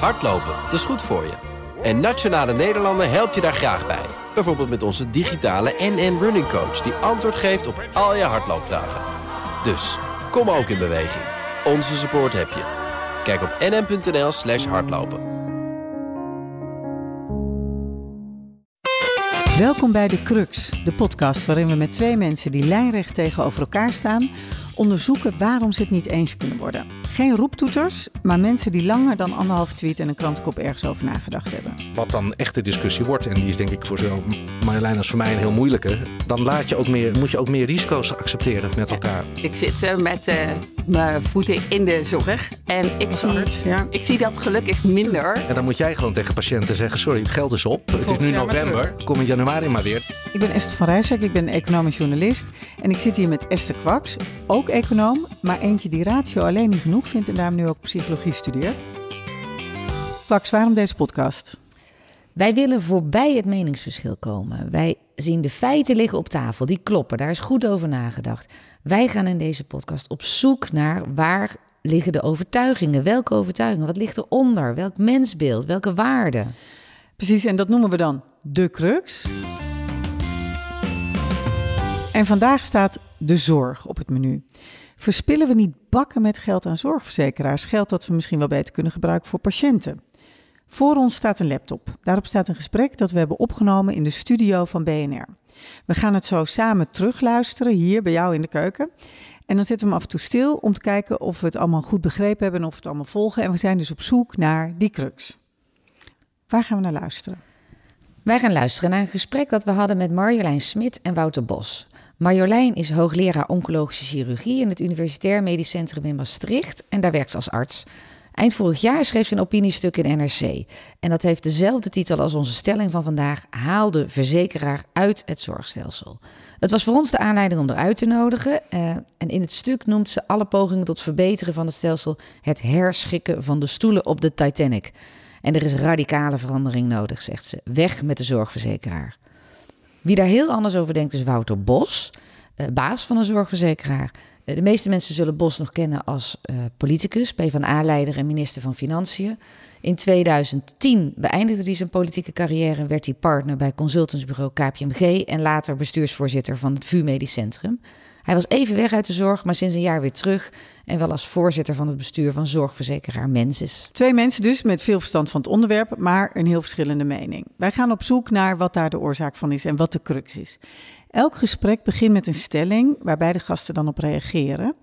Hardlopen, dat is goed voor je. En Nationale Nederlanden helpt je daar graag bij. Bijvoorbeeld met onze digitale NN Running Coach... die antwoord geeft op al je hardloopvragen. Dus, kom ook in beweging. Onze support heb je. Kijk op nn.nl slash hardlopen. Welkom bij De Crux, de podcast waarin we met twee mensen die lijnrecht tegenover elkaar staan onderzoeken waarom ze het niet eens kunnen worden. Geen roeptoeters, maar mensen die langer dan anderhalf tweet en een krantenkop ergens over nagedacht hebben. Wat dan echt de discussie wordt, en die is denk ik voor zowel Marjolein als voor mij een heel moeilijke, dan laat je ook meer, moet je ook meer risico's accepteren met elkaar. Ik zit uh, met uh, mijn voeten in de zorg en ik zie, ja. ik zie dat gelukkig minder. En dan moet jij gewoon tegen patiënten zeggen, sorry, het geld is op. Het is nu november, kom in januari maar weer. Ik ben Esther van Rijswijk, ik ben economisch journalist en ik zit hier met Esther Kwaks, ook econoom, maar eentje die ratio alleen niet genoeg vindt en daarom nu ook psychologie studeert. Pax, waarom deze podcast? Wij willen voorbij het meningsverschil komen. Wij zien de feiten liggen op tafel, die kloppen, daar is goed over nagedacht. Wij gaan in deze podcast op zoek naar waar liggen de overtuigingen, welke overtuigingen, wat ligt eronder, welk mensbeeld, welke waarden. Precies, en dat noemen we dan de crux. En vandaag staat de zorg op het menu. Verspillen we niet bakken met geld aan zorgverzekeraars? Geld dat we misschien wel beter kunnen gebruiken voor patiënten. Voor ons staat een laptop. Daarop staat een gesprek dat we hebben opgenomen in de studio van BNR. We gaan het zo samen terugluisteren hier bij jou in de keuken. En dan zetten we af en toe stil om te kijken of we het allemaal goed begrepen hebben en of we het allemaal volgen. En we zijn dus op zoek naar die crux. Waar gaan we naar luisteren? Wij gaan luisteren naar een gesprek dat we hadden met Marjolein Smit en Wouter Bos. Marjolein is hoogleraar oncologische chirurgie in het Universitair Medisch Centrum in Maastricht en daar werkt ze als arts. Eind vorig jaar schreef ze een opiniestuk in NRC. En dat heeft dezelfde titel als onze stelling van vandaag: Haal de verzekeraar uit het zorgstelsel. Het was voor ons de aanleiding om eruit te nodigen. Uh, en in het stuk noemt ze alle pogingen tot verbeteren van het stelsel het herschikken van de stoelen op de Titanic. En er is radicale verandering nodig, zegt ze. Weg met de zorgverzekeraar. Wie daar heel anders over denkt is Wouter Bos, uh, baas van een zorgverzekeraar. Uh, de meeste mensen zullen Bos nog kennen als uh, politicus, PvdA-leider en minister van Financiën. In 2010 beëindigde hij zijn politieke carrière en werd hij partner bij consultantsbureau KPMG en later bestuursvoorzitter van het VU Medisch Centrum. Hij was even weg uit de zorg, maar sinds een jaar weer terug. En wel als voorzitter van het bestuur van zorgverzekeraar Mensis. Twee mensen dus met veel verstand van het onderwerp, maar een heel verschillende mening. Wij gaan op zoek naar wat daar de oorzaak van is en wat de crux is. Elk gesprek begint met een stelling waarbij de gasten dan op reageren.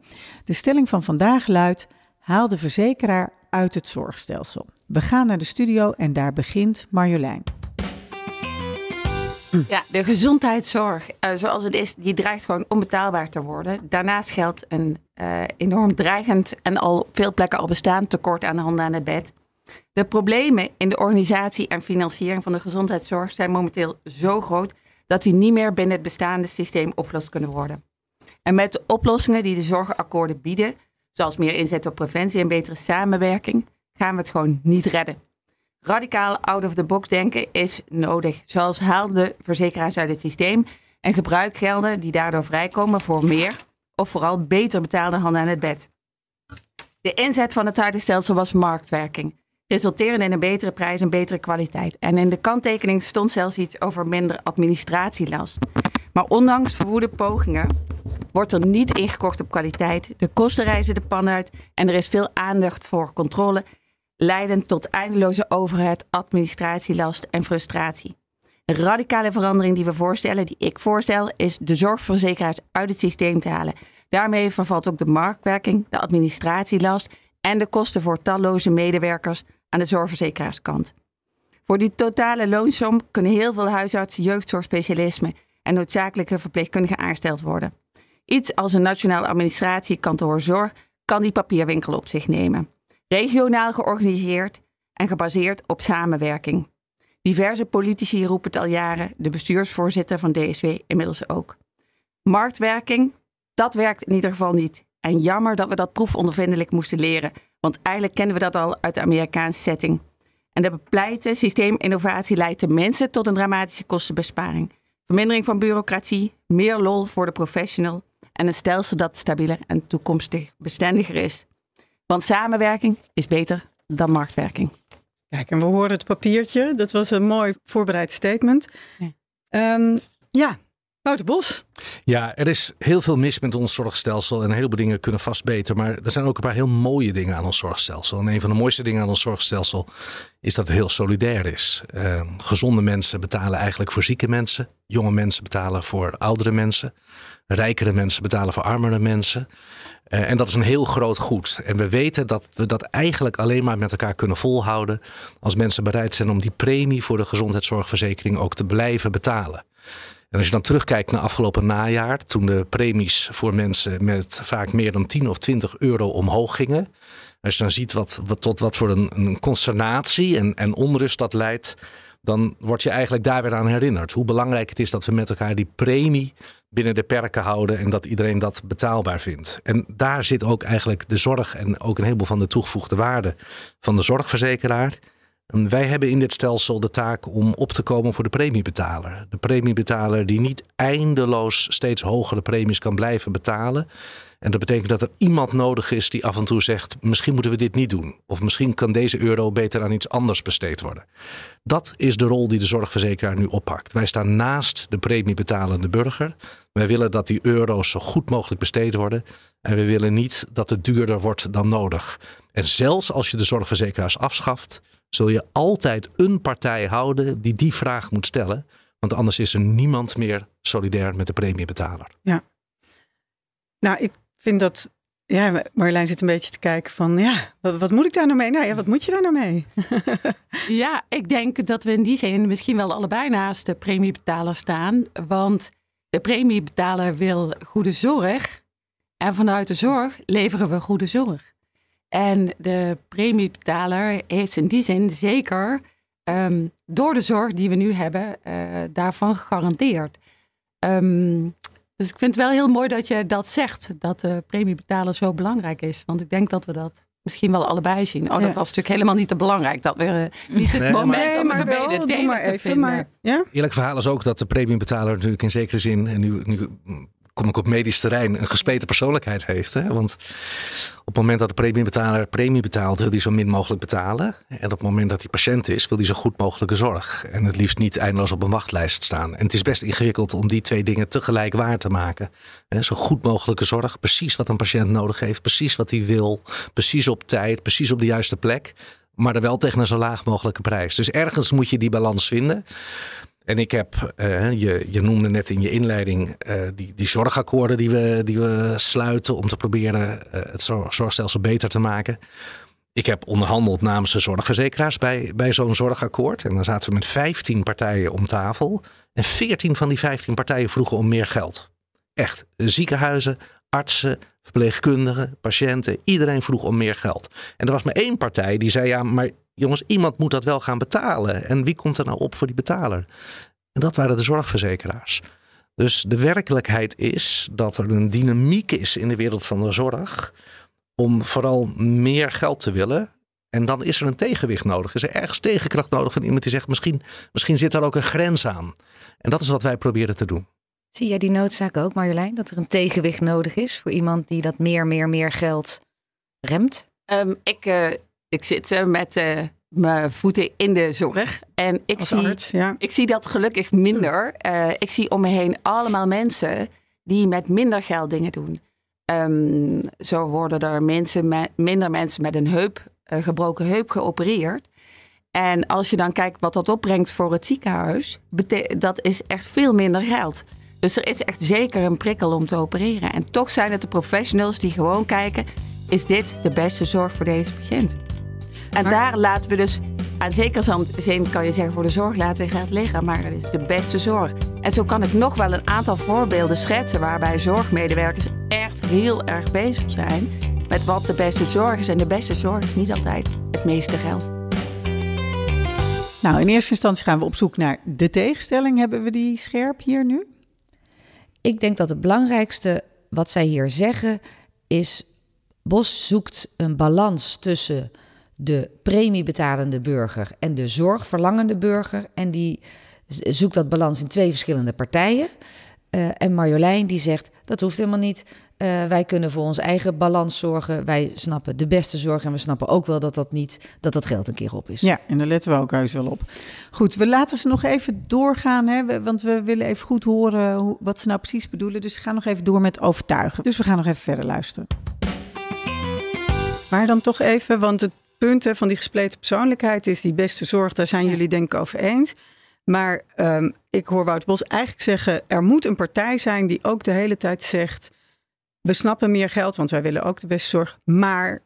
De stelling van vandaag luidt: haal de verzekeraar uit het zorgstelsel. We gaan naar de studio en daar begint Marjolein. Ja, de gezondheidszorg uh, zoals het is, die dreigt gewoon onbetaalbaar te worden. Daarnaast geldt een uh, enorm dreigend en al op veel plekken al bestaand tekort aan de handen aan het bed. De problemen in de organisatie en financiering van de gezondheidszorg zijn momenteel zo groot dat die niet meer binnen het bestaande systeem opgelost kunnen worden. En met de oplossingen die de zorgakkoorden bieden, zoals meer inzet op preventie en betere samenwerking, gaan we het gewoon niet redden. Radicaal out-of-the-box denken is nodig, zoals haal de verzekeraars uit het systeem en gebruik gelden die daardoor vrijkomen voor meer of vooral beter betaalde handen aan het bed. De inzet van het huidige stelsel was marktwerking, resulterende in een betere prijs en betere kwaliteit. En in de kanttekening stond zelfs iets over minder administratielast. Maar ondanks verwoede pogingen wordt er niet ingekocht op kwaliteit. De kosten reizen de pan uit en er is veel aandacht voor controle leidend tot eindeloze overheid, administratielast en frustratie. Een radicale verandering die we voorstellen, die ik voorstel, is de zorgverzekeraars uit het systeem te halen. Daarmee vervalt ook de marktwerking, de administratielast en de kosten voor talloze medewerkers aan de zorgverzekeraarskant. Voor die totale loonsom kunnen heel veel huisartsen, jeugdzorgspecialismen en noodzakelijke verpleegkundigen aangesteld worden. Iets als een nationaal administratiekantoor zorg kan die papierwinkel op zich nemen regionaal georganiseerd en gebaseerd op samenwerking. Diverse politici roepen het al jaren, de bestuursvoorzitter van DSW inmiddels ook. Marktwerking, dat werkt in ieder geval niet. En jammer dat we dat proefondervindelijk moesten leren, want eigenlijk kennen we dat al uit de Amerikaanse setting. En de bepleite systeeminnovatie leidt de mensen tot een dramatische kostenbesparing. Vermindering van bureaucratie, meer lol voor de professional en een stelsel dat stabieler en toekomstig bestendiger is. Want samenwerking is beter dan marktwerking. Kijk, en we horen het papiertje. Dat was een mooi voorbereid statement. Ja, um, ja. Wouter Bos. Ja, er is heel veel mis met ons zorgstelsel en een heleboel dingen kunnen vast beter. Maar er zijn ook een paar heel mooie dingen aan ons zorgstelsel. En een van de mooiste dingen aan ons zorgstelsel is dat het heel solidair is. Uh, gezonde mensen betalen eigenlijk voor zieke mensen. Jonge mensen betalen voor oudere mensen. Rijkere mensen betalen voor armere mensen. Uh, en dat is een heel groot goed. En we weten dat we dat eigenlijk alleen maar met elkaar kunnen volhouden. als mensen bereid zijn om die premie voor de gezondheidszorgverzekering ook te blijven betalen. En als je dan terugkijkt naar afgelopen najaar, toen de premies voor mensen met vaak meer dan 10 of 20 euro omhoog gingen. Als je dan ziet wat, wat tot wat voor een, een consternatie en, en onrust dat leidt, dan word je eigenlijk daar weer aan herinnerd. Hoe belangrijk het is dat we met elkaar die premie binnen de perken houden en dat iedereen dat betaalbaar vindt. En daar zit ook eigenlijk de zorg en ook een heleboel van de toegevoegde waarde van de zorgverzekeraar. Wij hebben in dit stelsel de taak om op te komen voor de premiebetaler. De premiebetaler die niet eindeloos steeds hogere premies kan blijven betalen. En dat betekent dat er iemand nodig is die af en toe zegt: misschien moeten we dit niet doen. Of misschien kan deze euro beter aan iets anders besteed worden. Dat is de rol die de zorgverzekeraar nu oppakt. Wij staan naast de premiebetalende burger. Wij willen dat die euro's zo goed mogelijk besteed worden. En we willen niet dat het duurder wordt dan nodig. En zelfs als je de zorgverzekeraars afschaft, zul je altijd een partij houden die die vraag moet stellen. Want anders is er niemand meer solidair met de premiebetaler. Ja. Nou, ik vind dat. Ja, Marjolein zit een beetje te kijken van, ja, wat, moet ik daar nou mee? Nou ja, wat moet je daar nou mee? ja, ik denk dat we in die zin misschien wel allebei naast de premiebetaler staan. Want de premiebetaler wil goede zorg. En vanuit de zorg leveren we goede zorg. En de premiebetaler heeft in die zin zeker ehm, door de zorg die we nu hebben, uh, daarvan gegarandeerd. Um, dus ik vind het wel heel mooi dat je dat zegt, dat de premiebetaler zo belangrijk is. Want ik denk dat we dat misschien wel allebei zien. Oh, dat was natuurlijk helemaal niet te belangrijk. Dat we uh, niet het nee, moment maar, wel, maar even. Maar, ja? Eerlijk verhaal is ook dat de premiebetaler natuurlijk in zekere zin, en nu, nu kom ik op medisch terrein, een gespleten persoonlijkheid heeft. Hè? Want op het moment dat de premiebetaler premie betaalt, wil hij zo min mogelijk betalen. En op het moment dat hij patiënt is, wil hij zo goed mogelijke zorg. En het liefst niet eindeloos op een wachtlijst staan. En het is best ingewikkeld om die twee dingen tegelijk waar te maken. Zo goed mogelijke zorg, precies wat een patiënt nodig heeft, precies wat hij wil, precies op tijd, precies op de juiste plek. Maar er wel tegen een zo laag mogelijke prijs. Dus ergens moet je die balans vinden. En ik heb, uh, je, je noemde net in je inleiding uh, die, die zorgakkoorden die we, die we sluiten om te proberen uh, het zorgstelsel beter te maken. Ik heb onderhandeld namens de zorgverzekeraars bij, bij zo'n zorgakkoord. En dan zaten we met 15 partijen om tafel. En 14 van die 15 partijen vroegen om meer geld. Echt, ziekenhuizen, artsen, verpleegkundigen, patiënten, iedereen vroeg om meer geld. En er was maar één partij die zei: ja, maar jongens, iemand moet dat wel gaan betalen. En wie komt er nou op voor die betaler? En dat waren de zorgverzekeraars. Dus de werkelijkheid is dat er een dynamiek is in de wereld van de zorg om vooral meer geld te willen. En dan is er een tegenwicht nodig. Is er ergens tegenkracht nodig van iemand die zegt: misschien, misschien zit daar ook een grens aan. En dat is wat wij proberen te doen. Zie jij die noodzaak ook, Marjolein? Dat er een tegenwicht nodig is voor iemand die dat meer, meer, meer geld remt? Um, ik, uh, ik zit uh, met uh, mijn voeten in de zorg. En ik, zie, arts, ja. ik zie dat gelukkig minder. ik zie om me heen allemaal mensen die met minder geld dingen doen. Um, zo worden er mensen minder mensen met een heup, gebroken heup geopereerd. En als je dan kijkt wat dat opbrengt voor het ziekenhuis, dat is echt veel minder geld. Dus er is echt zeker een prikkel om te opereren. En toch zijn het de professionals die gewoon kijken: is dit de beste zorg voor deze patiënt? En daar laten we dus, aan zekere zin kan je zeggen voor de zorg laten we geld liggen, maar het is de beste zorg. En zo kan ik nog wel een aantal voorbeelden schetsen waarbij zorgmedewerkers echt heel erg bezig zijn met wat de beste zorg is. En de beste zorg is niet altijd het meeste geld. Nou, in eerste instantie gaan we op zoek naar de tegenstelling. Hebben we die scherp hier nu? Ik denk dat het belangrijkste wat zij hier zeggen is: Bos zoekt een balans tussen de premiebetalende burger en de zorgverlangende burger. En die zoekt dat balans in twee verschillende partijen. Uh, en Marjolein die zegt Dat hoeft helemaal niet. Uh, wij kunnen voor ons eigen balans zorgen. Wij snappen de beste zorg en we snappen ook wel dat dat niet dat dat geld een keer op is. Ja, en daar letten we ook heus wel op. Goed, we laten ze nog even doorgaan, hè, want we willen even goed horen hoe, wat ze nou precies bedoelen. Dus we gaan nog even door met overtuigen. Dus we gaan nog even verder luisteren. Maar dan toch even, want het punt van die gespleten persoonlijkheid is die beste zorg. Daar zijn jullie denk ik over eens. Maar um, ik hoor Wout Bos eigenlijk zeggen: er moet een partij zijn die ook de hele tijd zegt: we snappen meer geld, want wij willen ook de beste zorg, maar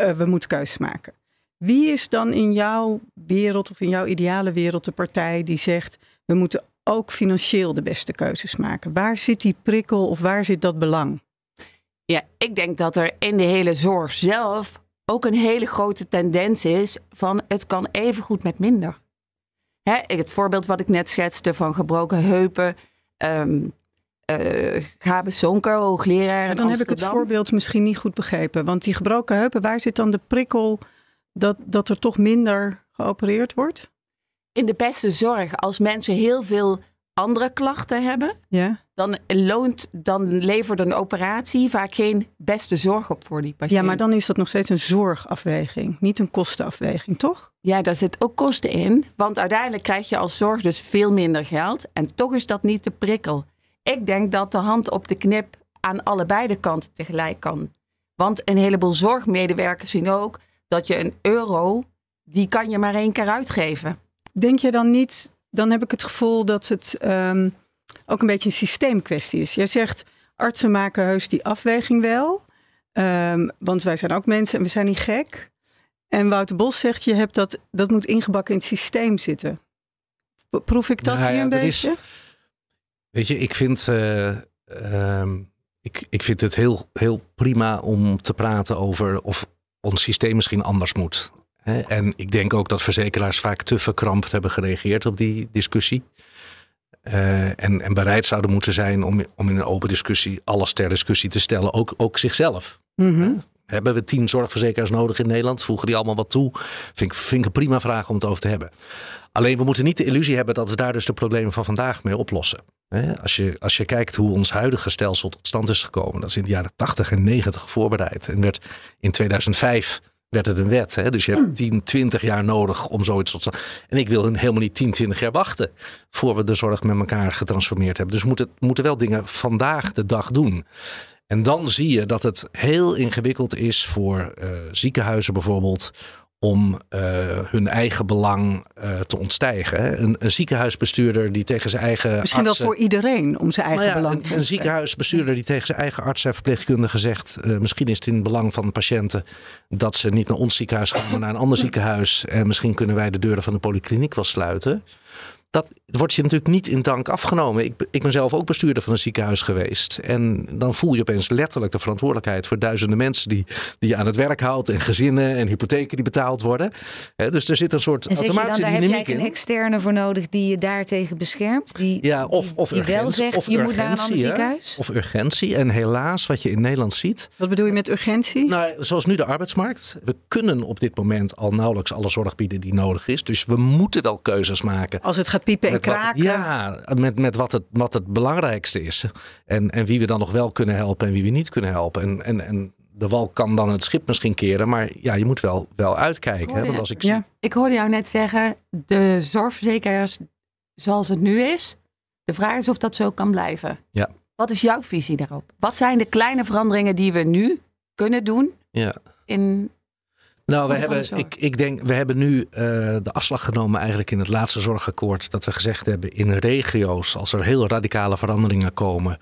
uh, we moeten keuzes maken. Wie is dan in jouw wereld of in jouw ideale wereld de partij die zegt: we moeten ook financieel de beste keuzes maken? Waar zit die prikkel of waar zit dat belang? Ja, ik denk dat er in de hele zorg zelf ook een hele grote tendens is van het kan even goed met minder. Hè, het voorbeeld wat ik net schetste van gebroken heupen, um, uh, Gabe Sonker, hoogleraar. dan heb ik het voorbeeld misschien niet goed begrepen. Want die gebroken heupen, waar zit dan de prikkel dat, dat er toch minder geopereerd wordt? In de beste zorg, als mensen heel veel andere klachten hebben, ja. Dan, loont, dan levert een operatie vaak geen beste zorg op voor die patiënt. Ja, maar dan is dat nog steeds een zorgafweging, niet een kostenafweging, toch? Ja, daar zit ook kosten in. Want uiteindelijk krijg je als zorg dus veel minder geld. En toch is dat niet de prikkel. Ik denk dat de hand op de knip aan allebei de kanten tegelijk kan. Want een heleboel zorgmedewerkers zien ook dat je een euro, die kan je maar één keer uitgeven. Denk je dan niet dan heb ik het gevoel dat het um, ook een beetje een systeemkwestie is. Jij zegt, artsen maken heus die afweging wel. Um, want wij zijn ook mensen en we zijn niet gek. En Wouter Bos zegt, je hebt dat, dat moet ingebakken in het systeem zitten. Proef ik dat nou, hier ja, een beetje? Is, weet je, ik vind, uh, um, ik, ik vind het heel, heel prima om te praten over of ons systeem misschien anders moet. En ik denk ook dat verzekeraars vaak te verkrampt hebben gereageerd op die discussie. Uh, en, en, bereid zouden moeten zijn om, om in een open discussie alles ter discussie te stellen, ook, ook zichzelf. Mm Hebben we tien zorgverzekeraars nodig in Nederland? Voegen die allemaal wat toe? Vind ik, vind ik een prima vraag om het over te hebben. Alleen we moeten niet de illusie hebben dat we daar dus de problemen van vandaag mee oplossen. Als je, als je kijkt hoe ons huidige stelsel tot stand is gekomen, dat is in de jaren 80 en 90 voorbereid en werd in 2005 werd het een wet. Hè? Dus je hebt 10, 20 jaar nodig om zoiets tot stand. En ik wil helemaal niet 10, 20 jaar wachten voor we de zorg met elkaar getransformeerd hebben. Dus we moeten, moeten wel dingen vandaag de dag doen. En dan zie je dat het heel ingewikkeld is voor uh, ziekenhuizen bijvoorbeeld om uh, hun eigen belang uh, te ontstijgen. Een, een, ziekenhuisbestuurder die tegen zijn eigen. Misschien artsen, wel voor iedereen om zijn eigen nou ja, belang te Een, een ziekenhuisbestuurder die tegen zijn eigen arts en verpleegkundige zegt: uh, misschien is het in het belang van de patiënten dat ze niet naar ons ziekenhuis gaan, maar naar een ander ziekenhuis. En misschien kunnen wij de deuren van de polykliniek wel sluiten dat wordt je natuurlijk niet in dank afgenomen. Ik, ik ben zelf ook bestuurder van een ziekenhuis geweest. En dan voel je opeens letterlijk de verantwoordelijkheid voor duizenden mensen die, die je aan het werk houdt. En gezinnen en hypotheken die betaald worden. dus er zit een soort automatische dan, daar heb jij een externe voor nodig die je daartegen beschermt. Die, ja, of, of die, wel zegt of je moet naar een ander ziekenhuis. Of urgentie. En helaas wat je in Nederland ziet. Wat bedoel je met urgentie? Nou, zoals nu de arbeidsmarkt. We kunnen op dit moment al nauwelijks alle zorg bieden die nodig is. Dus we moeten wel keuzes maken. Als het gaat piepen en kraken. ja, met, met wat, het, wat het belangrijkste is. En, en wie we dan nog wel kunnen helpen en wie we niet kunnen helpen. En, en, en de wal kan dan het schip misschien keren, maar ja, je moet wel, wel uitkijken. Hè? Want als ik, ja. ik hoorde jou net zeggen, de zorgverzekeraars zoals het nu is, de vraag is of dat zo kan blijven. Ja. Wat is jouw visie daarop? Wat zijn de kleine veranderingen die we nu kunnen doen ja. in nou, we hebben, ik, ik denk, we hebben nu uh, de afslag genomen eigenlijk in het laatste zorgakkoord. Dat we gezegd hebben in regio's, als er heel radicale veranderingen komen.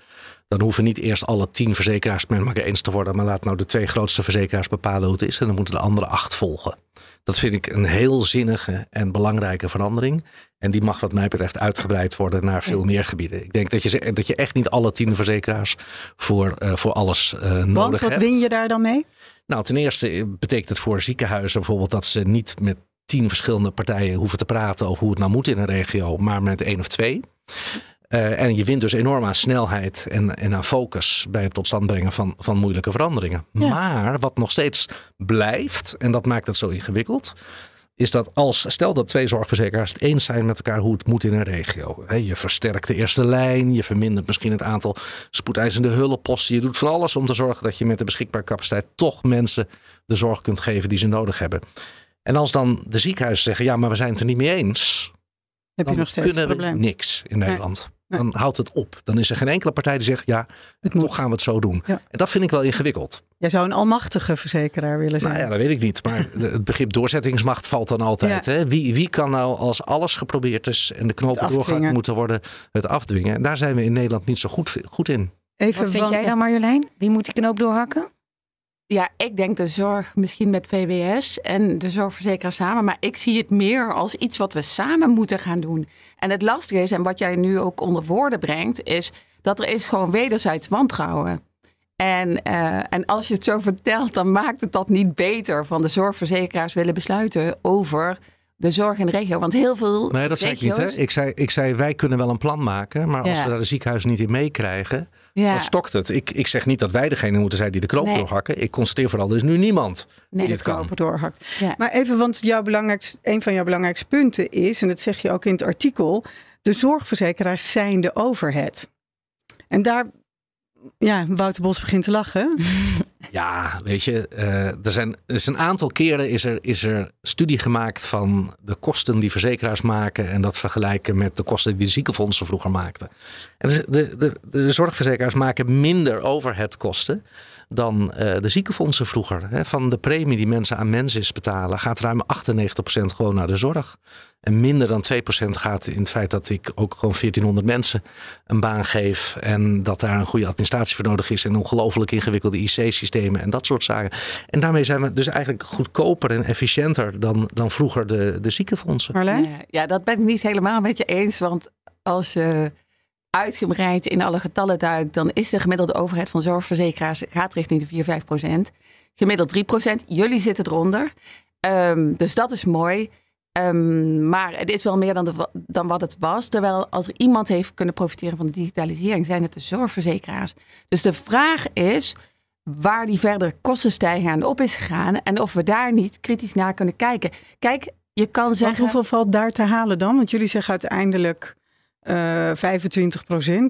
Dan hoeven niet eerst alle tien verzekeraars met elkaar eens te worden. Maar laat nou de twee grootste verzekeraars bepalen hoe het is. En dan moeten de andere acht volgen. Dat vind ik een heel zinnige en belangrijke verandering. En die mag wat mij betreft uitgebreid worden naar veel meer gebieden. Ik denk dat je, dat je echt niet alle tien verzekeraars voor, uh, voor alles uh, nodig Want, hebt. wat win je daar dan mee? Nou, ten eerste betekent het voor ziekenhuizen bijvoorbeeld dat ze niet met tien verschillende partijen hoeven te praten over hoe het nou moet in een regio, maar met één of twee. Uh, en je wint dus enorm aan snelheid en, en aan focus bij het tot stand brengen van, van moeilijke veranderingen. Maar wat nog steeds blijft, en dat maakt het zo ingewikkeld, is dat als, stel dat twee zorgverzekeraars het eens zijn met elkaar hoe het moet in een regio. Je versterkt de eerste lijn, je vermindert misschien het aantal spoedeisende hulpposten. Je doet van alles om te zorgen dat je met de beschikbare capaciteit toch mensen de zorg kunt geven die ze nodig hebben. En als dan de ziekenhuizen zeggen, ja, maar we zijn het er niet mee eens. Heb je dan nog steeds een kunnen we niks in Nederland. Nee. Dan houdt het op. Dan is er geen enkele partij die zegt, ja, Het moet. toch gaan we het zo doen. Ja. En dat vind ik wel ingewikkeld. Jij zou een almachtige verzekeraar willen zijn. Nou ja, dat weet ik niet. Maar het begrip doorzettingsmacht valt dan altijd. Ja. Hè? Wie, wie kan nou als alles geprobeerd is en de knopen afdwingen. moeten worden, het afdwingen? En daar zijn we in Nederland niet zo goed, goed in. Even Wat vind jij dan Marjolein? Wie moet die knoop doorhakken? Ja, ik denk de zorg misschien met VWS en de zorgverzekeraar samen. Maar ik zie het meer als iets wat we samen moeten gaan doen. En het lastige is, en wat jij nu ook onder woorden brengt, is dat er is gewoon wederzijds wantrouwen. En, eh, en als je het zo vertelt, dan maakt het dat niet beter van de zorgverzekeraars willen besluiten over de zorg in de regio. Want heel veel Nee, dat zei ik niet. regio's- Hè? Ik, zei, ik zei, wij kunnen wel een plan maken. Maar als we daar de ziekenhuizen niet in meekrijgen, Ja, dan stokt het. Ik, ik zeg niet dat wij degene moeten zijn die de knoop Nee. doorhakken. Ik constateer vooral, er is nu niemand nee. die dit kan. knopen doorhakt. Ja. Maar even, want jouw belangrijkste, een van jouw belangrijkste punten is, en dat zeg je ook in het artikel, de zorgverzekeraars zijn de overhead. En daar, ja, Wouter Bos begint te lachen. Ja, weet je, eh, er zijn is een aantal keren is er, is er studie gemaakt van de kosten die verzekeraars maken en dat vergelijken met de kosten die de ziekenfondsen vroeger maakten. En dus de, de, de zorgverzekeraars maken minder overheadkosten dan eh, de ziekenfondsen vroeger. Van de premie die mensen aan Mensis betalen gaat ruim 98% gewoon naar de zorg. En minder dan 2% gaat in het feit dat ik ook gewoon 1400 mensen een baan geef. En dat daar een goede administratie voor nodig is. En ongelooflijk ingewikkelde IC-systemen en dat soort zaken. En daarmee zijn we dus eigenlijk goedkoper en efficiënter dan, dan vroeger de, de ziekenfondsen. Marlijn? Ja, ja, dat ben ik niet helemaal met je eens. Want als je uitgebreid in alle getallen duikt, dan is de gemiddelde overheid van zorgverzekeraars gaat richting de 4, 5 procent. Gemiddeld 3 procent. Jullie zitten eronder. Ehm, dus dat is mooi. Ehm, maar het is wel meer dan, de, dan wat het was. Terwijl als er iemand heeft kunnen profiteren van de digitalisering, zijn het de zorgverzekeraars. Dus de vraag is waar die verdere kostenstijging aan op is gegaan. En of we daar niet kritisch naar kunnen kijken. Kijk, je kan Want zeggen... hoeveel valt daar te halen dan? Want jullie zeggen uiteindelijk eh 25%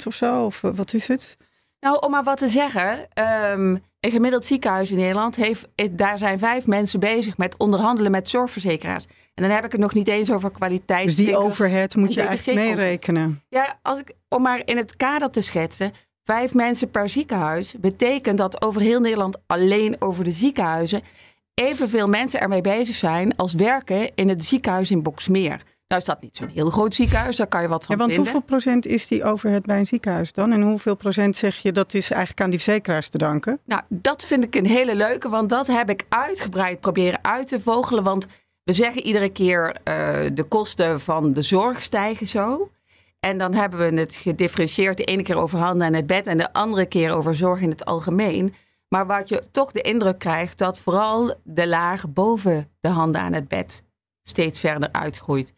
of zo, of eh, wat is het? Nou, om maar wat te zeggen. ehm, een gemiddeld ziekenhuis in Nederland heeft, eh, daar zijn vijf mensen bezig met onderhandelen met zorgverzekeraars. En dan heb ik het nog niet eens over kwaliteit. Dus die overhead moet je en eigenlijk meerekenen. Ja, als ik, om maar in het kader te schetsen. Vijf mensen per ziekenhuis betekent dat over heel Nederland alleen over de ziekenhuizen evenveel mensen ermee bezig zijn als werken in het ziekenhuis in Boksmeer. Nou is dat niet zo'n heel groot ziekenhuis, daar kan je wat van Ja, want vinden. hoeveel procent is die overhead bij een ziekenhuis dan? En hoeveel procent zeg je dat is eigenlijk aan die verzekeraars te danken? Nou, dat vind ik een hele leuke, want dat heb ik uitgebreid proberen uit te vogelen. Want we zeggen iedere keer uh, de kosten van de zorg stijgen zo. En dan hebben we het gedifferentieerd de ene keer over handen en het bed en de andere keer over zorg in het algemeen. Maar wat je toch de indruk krijgt dat vooral de laag boven de handen aan het bed steeds verder uitgroeit.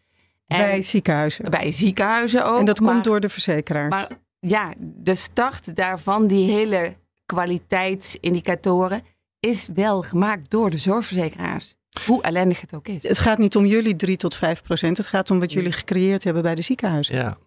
En bij ziekenhuizen. Bij ziekenhuizen ook. En dat maar, komt door de verzekeraars. Maar ja, de start daarvan, die hele kwaliteitsindicatoren, is wel gemaakt door de zorgverzekeraars. Hoe ellendig het ook is. Het gaat niet om jullie 3 tot 5 procent. Het gaat om wat jullie gecreëerd hebben bij de ziekenhuizen. Ja.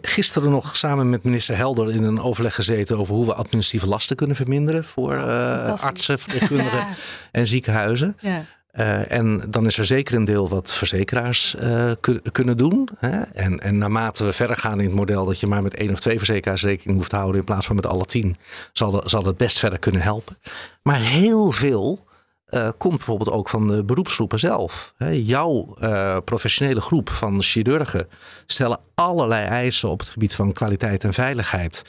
Gisteren nog samen met minister Helder in een overleg gezeten over hoe we administratieve lasten kunnen verminderen voor uh, artsen, verpleegkundigen ja. en ziekenhuizen. Ja. Uh, en dan is er zeker een deel wat verzekeraars uh, kun, kunnen doen. Hè? En, en naarmate we verder gaan in het model dat je maar met één of twee verzekeraars rekening hoeft te houden in plaats van met alle tien, zal, zal dat best verder kunnen helpen. Maar heel veel uh, komt bijvoorbeeld ook van de beroepsgroepen zelf. Hè? Jouw professionele groep van chirurgen stellen allerlei eisen op het gebied van kwaliteit en veiligheid.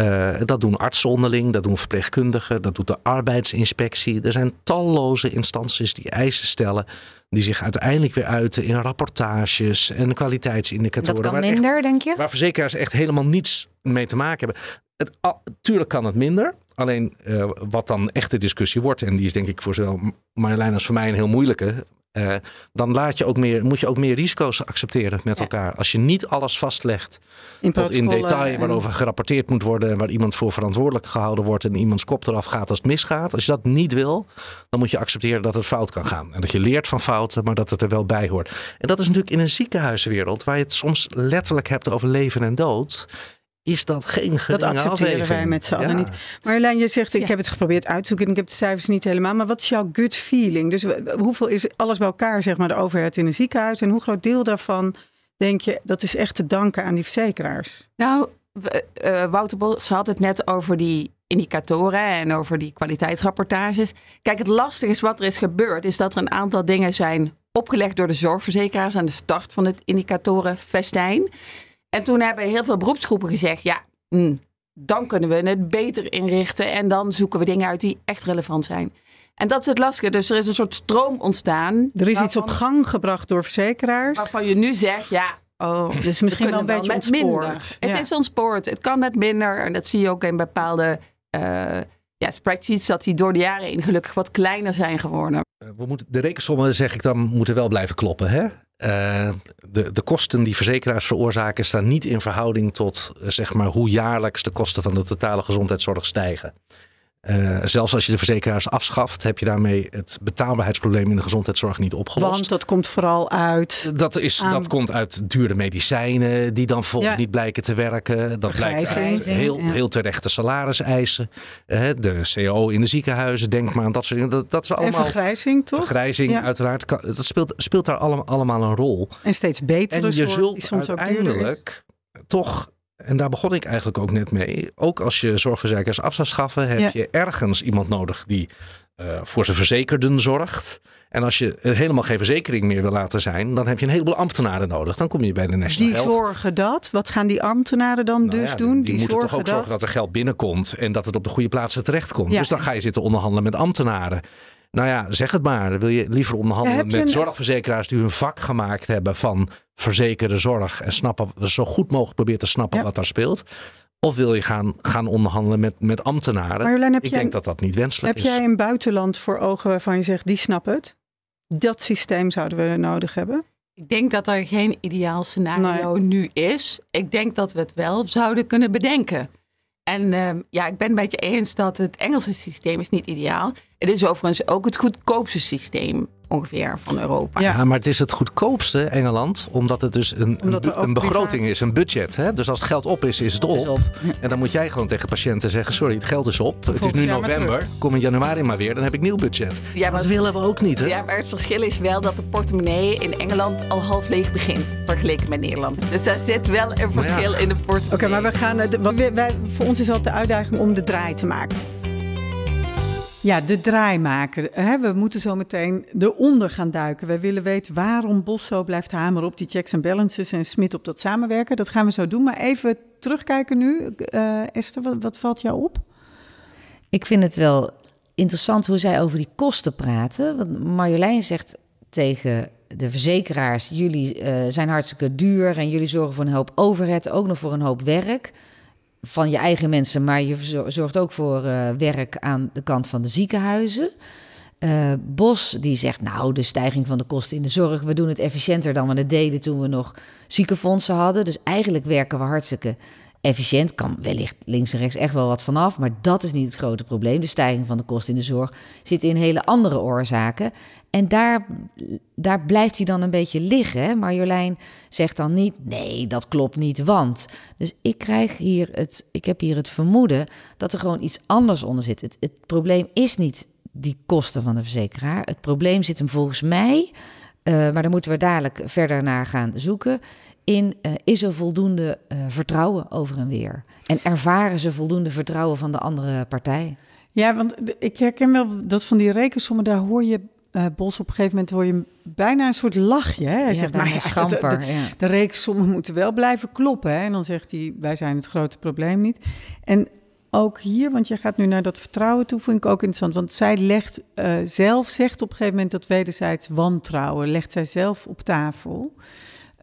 Uh, dat doen artsen onderling, dat doen verpleegkundigen, dat doet de arbeidsinspectie. Er zijn talloze instanties die eisen stellen, die zich uiteindelijk weer uiten in rapportages en kwaliteitsindicatoren. Dat kan minder, echt, denk je? Waar verzekeraars echt helemaal niets mee te maken hebben. Het, tuurlijk kan het minder. Alleen uh, wat dan echt de discussie wordt, en die is denk ik voor zowel Marjolein als voor mij een heel moeilijke. Uh, dan laat je ook meer, moet je ook meer risico's accepteren met elkaar. Als je niet alles vastlegt in, tot in detail waarover gerapporteerd moet worden en waar iemand voor verantwoordelijk gehouden wordt en iemands kop eraf gaat als het misgaat. Als je dat niet wil, dan moet je accepteren dat het fout kan gaan. En dat je leert van fouten, maar dat het er wel bij hoort. En dat is natuurlijk in een ziekenhuiswereld waar je het soms letterlijk hebt over leven en dood is dat geen geringe Dat accepteren wij met z'n allen niet. Marjolein, je zegt, ik heb het geprobeerd uit te zoeken en ik heb de cijfers niet helemaal. Maar wat is jouw gut feeling? Dus hoeveel is alles bij elkaar, zeg maar, de overheid in een ziekenhuis? En hoe groot deel daarvan denk je, dat is echt te danken aan die verzekeraars? Nou, uh, Wouter Bos had het net over die indicatoren en over die kwaliteitsrapportages. Kijk, het lastige is wat er is gebeurd, is dat er een aantal dingen zijn opgelegd door de zorgverzekeraars aan de start van het indicatorenfestijn. En toen hebben heel veel beroepsgroepen gezegd: ja, hm, dan kunnen we het beter inrichten en dan zoeken we dingen uit die echt relevant zijn. En dat is het lastige. Dus er is een soort stroom ontstaan. Er is iets op gang gebracht door verzekeraars. Waarvan je nu zegt, ja, Oh, dus misschien wel een beetje met ontspoord. Het is ontspoord. Het kan met minder. En dat zie je ook in bepaalde uh, ja, spreadsheets. Dat die door de jaren heen gelukkig wat kleiner zijn geworden. Eh, we moeten, de rekensommen, zeg ik dan, moeten wel blijven kloppen. Hè? Uh, de, de kosten die verzekeraars veroorzaken staan niet in verhouding tot zeg maar, hoe jaarlijks de kosten van de totale gezondheidszorg stijgen. Uh, zelfs als je de verzekeraars afschaft, heb je daarmee het betaalbaarheidsprobleem in de gezondheidszorg niet opgelost. Want dat komt vooral uit. Dat, is, dat komt uit dure medicijnen die dan volgens niet blijken te werken. Dat blijkt uit heel, heel terechte salariseisen. Uh, de CO in de ziekenhuizen, denk maar aan dat soort dingen. Dat, dat is allemaal. En vergrijzing, toch? Vergrijzing, uiteraard. Dat speelt, speelt daar allemaal, allemaal een rol. En steeds betere En je zult uiteindelijk toch en daar begon ik eigenlijk ook net mee. Ook als je zorgverzekeraars af zou schaffen, heb je ergens iemand nodig die uh, voor zijn verzekerden zorgt. En als je helemaal geen verzekering meer wil laten zijn, dan heb je een heleboel ambtenaren nodig. Dan kom je bij de National Die zorgen dat? Wat gaan die ambtenaren dan nou dus ja, doen? Die, die moeten toch ook zorgen dat er geld binnenkomt en dat het op de goede plaatsen terechtkomt. Ja. Dus dan ga je zitten onderhandelen met ambtenaren. Nou ja, zeg het maar. Wil je liever onderhandelen met zorgverzekeraars die hun vak gemaakt hebben van verzekerde zorg en snappen, zo goed mogelijk proberen te snappen wat daar speelt? Of wil je gaan, gaan onderhandelen met, met ambtenaren? Marjolein, ik denk dat dat niet wenselijk is. Heb jij een buitenland voor ogen waarvan je zegt, die snapt het? Dat systeem zouden we nodig hebben? Ik denk dat er geen ideaal scenario nee. nu is. Ik denk dat we het wel zouden kunnen bedenken. En uh, ja, ik ben het met je eens dat het Engelse systeem is niet ideaal. Het is overigens ook het goedkoopste systeem ongeveer van Europa. Ja, maar het is het goedkoopste Engeland, omdat het dus een, een, een begroting is, een budget. Hè? Dus als het geld op is, is het op. Is op. En dan moet jij gewoon tegen patiënten zeggen: sorry, het geld is op. Het is nu november. Kom in januari maar weer, dan heb ik nieuw budget. Ja, maar dat willen we ook niet. Hè? Ja, maar het verschil is wel dat de portemonnee in Engeland al half leeg begint, vergeleken met Nederland. Dus daar zit wel een verschil ja. in de portemonnee. Oké, okay, maar we gaan. Wij, wij, voor ons is dat de uitdaging om de draai te maken. Ja, de draaimaker. We moeten zo meteen eronder gaan duiken. We willen weten waarom Bos zo blijft hameren op die checks en balances en Smit op dat samenwerken. Dat gaan we zo doen. Maar even terugkijken nu. Uh, Esther, wat, wat valt jou op? Ik vind het wel interessant hoe zij over die kosten praten. Want Marjolein zegt tegen de verzekeraars: jullie uh, zijn hartstikke duur en jullie zorgen voor een hoop overheid, ook nog voor een hoop werk van je eigen mensen, maar je zorgt ook voor uh, werk aan de kant van de ziekenhuizen. Uh, Bos die zegt, nou, de stijging van de kosten in de zorg, we doen het efficiënter dan we het deden toen we nog ziekenfondsen hadden. Dus eigenlijk werken we hartstikke efficiënt. Kan wellicht links en rechts echt wel wat vanaf, maar dat is niet het grote probleem. De stijging van de kosten in de zorg zit in hele andere oorzaken. En daar, daar blijft hij dan een beetje liggen. Hè? Marjolein zegt dan niet, nee, dat klopt niet, want. Dus ik krijg hier het, ik heb hier het vermoeden dat er gewoon iets anders onder zit. Het, probleem is niet die kosten van de verzekeraar. Het probleem zit hem volgens mij, uh, maar daar moeten we dadelijk verder naar gaan zoeken. In uh, is er voldoende uh, vertrouwen over en weer? En ervaren ze voldoende vertrouwen van de andere partij? Ja, want ik herken wel dat van die rekensommen, daar hoor je uh, Bos op een gegeven moment hoor je bijna een soort lachje. Hè? Hij ja, zegt, maar ja, schamper, de, de, ja. de rekensommen moeten wel blijven kloppen. Hè? En dan zegt hij, wij zijn het grote probleem niet. En ook hier, want je gaat nu naar dat vertrouwen toe, vind ik ook interessant. Want zij legt uh, zelf, zegt op een gegeven moment dat wederzijds wantrouwen, legt zij zelf op tafel.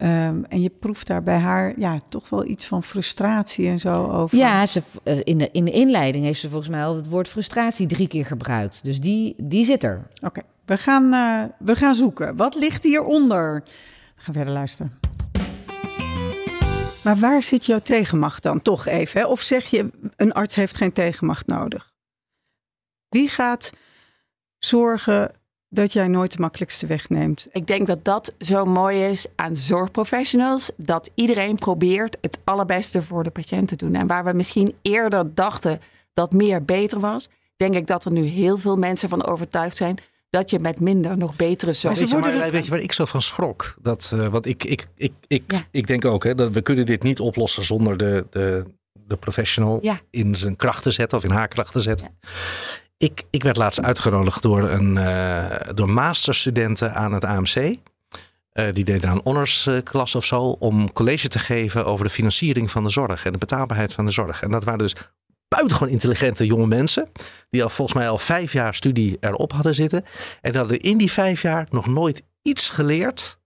Um, en je proeft daar bij haar ja, toch wel iets van frustratie en zo over. Ja, ze, uh, in, de, in de inleiding heeft ze volgens mij al het woord frustratie drie keer gebruikt. Dus die, die zit er. Oké, okay. We gaan, uh, we gaan zoeken. Wat ligt hieronder? We gaan verder luisteren. Maar waar zit jouw tegenmacht dan? Toch even. Hè? Of zeg je, een arts heeft geen tegenmacht nodig? Wie gaat zorgen dat jij nooit de makkelijkste weg neemt? Ik denk dat dat zo mooi is aan zorgprofessionals. Dat iedereen probeert het allerbeste voor de patiënt te doen. En waar we misschien eerder dachten dat meer beter was, denk ik dat er nu heel veel mensen van overtuigd zijn dat je met minder nog betere zorg... Weet je, maar, weet je waar ik zo van schrok? Dat, uh, want ik, ik, ik, ik, ik denk ook, hè, dat we kunnen dit niet oplossen zonder de, de, de professional in zijn kracht te zetten of in haar kracht te zetten. Ik, ik werd laatst uitgenodigd door, een, uh, door masterstudenten aan het AMC. Uh, die deden aan honorsklas of zo om college te geven over de financiering van de zorg en de betaalbaarheid van de zorg. En dat waren dus buitengewoon intelligente jonge mensen. Die al volgens mij al vijf jaar studie erop hadden zitten. En hadden in die vijf jaar nog nooit iets geleerd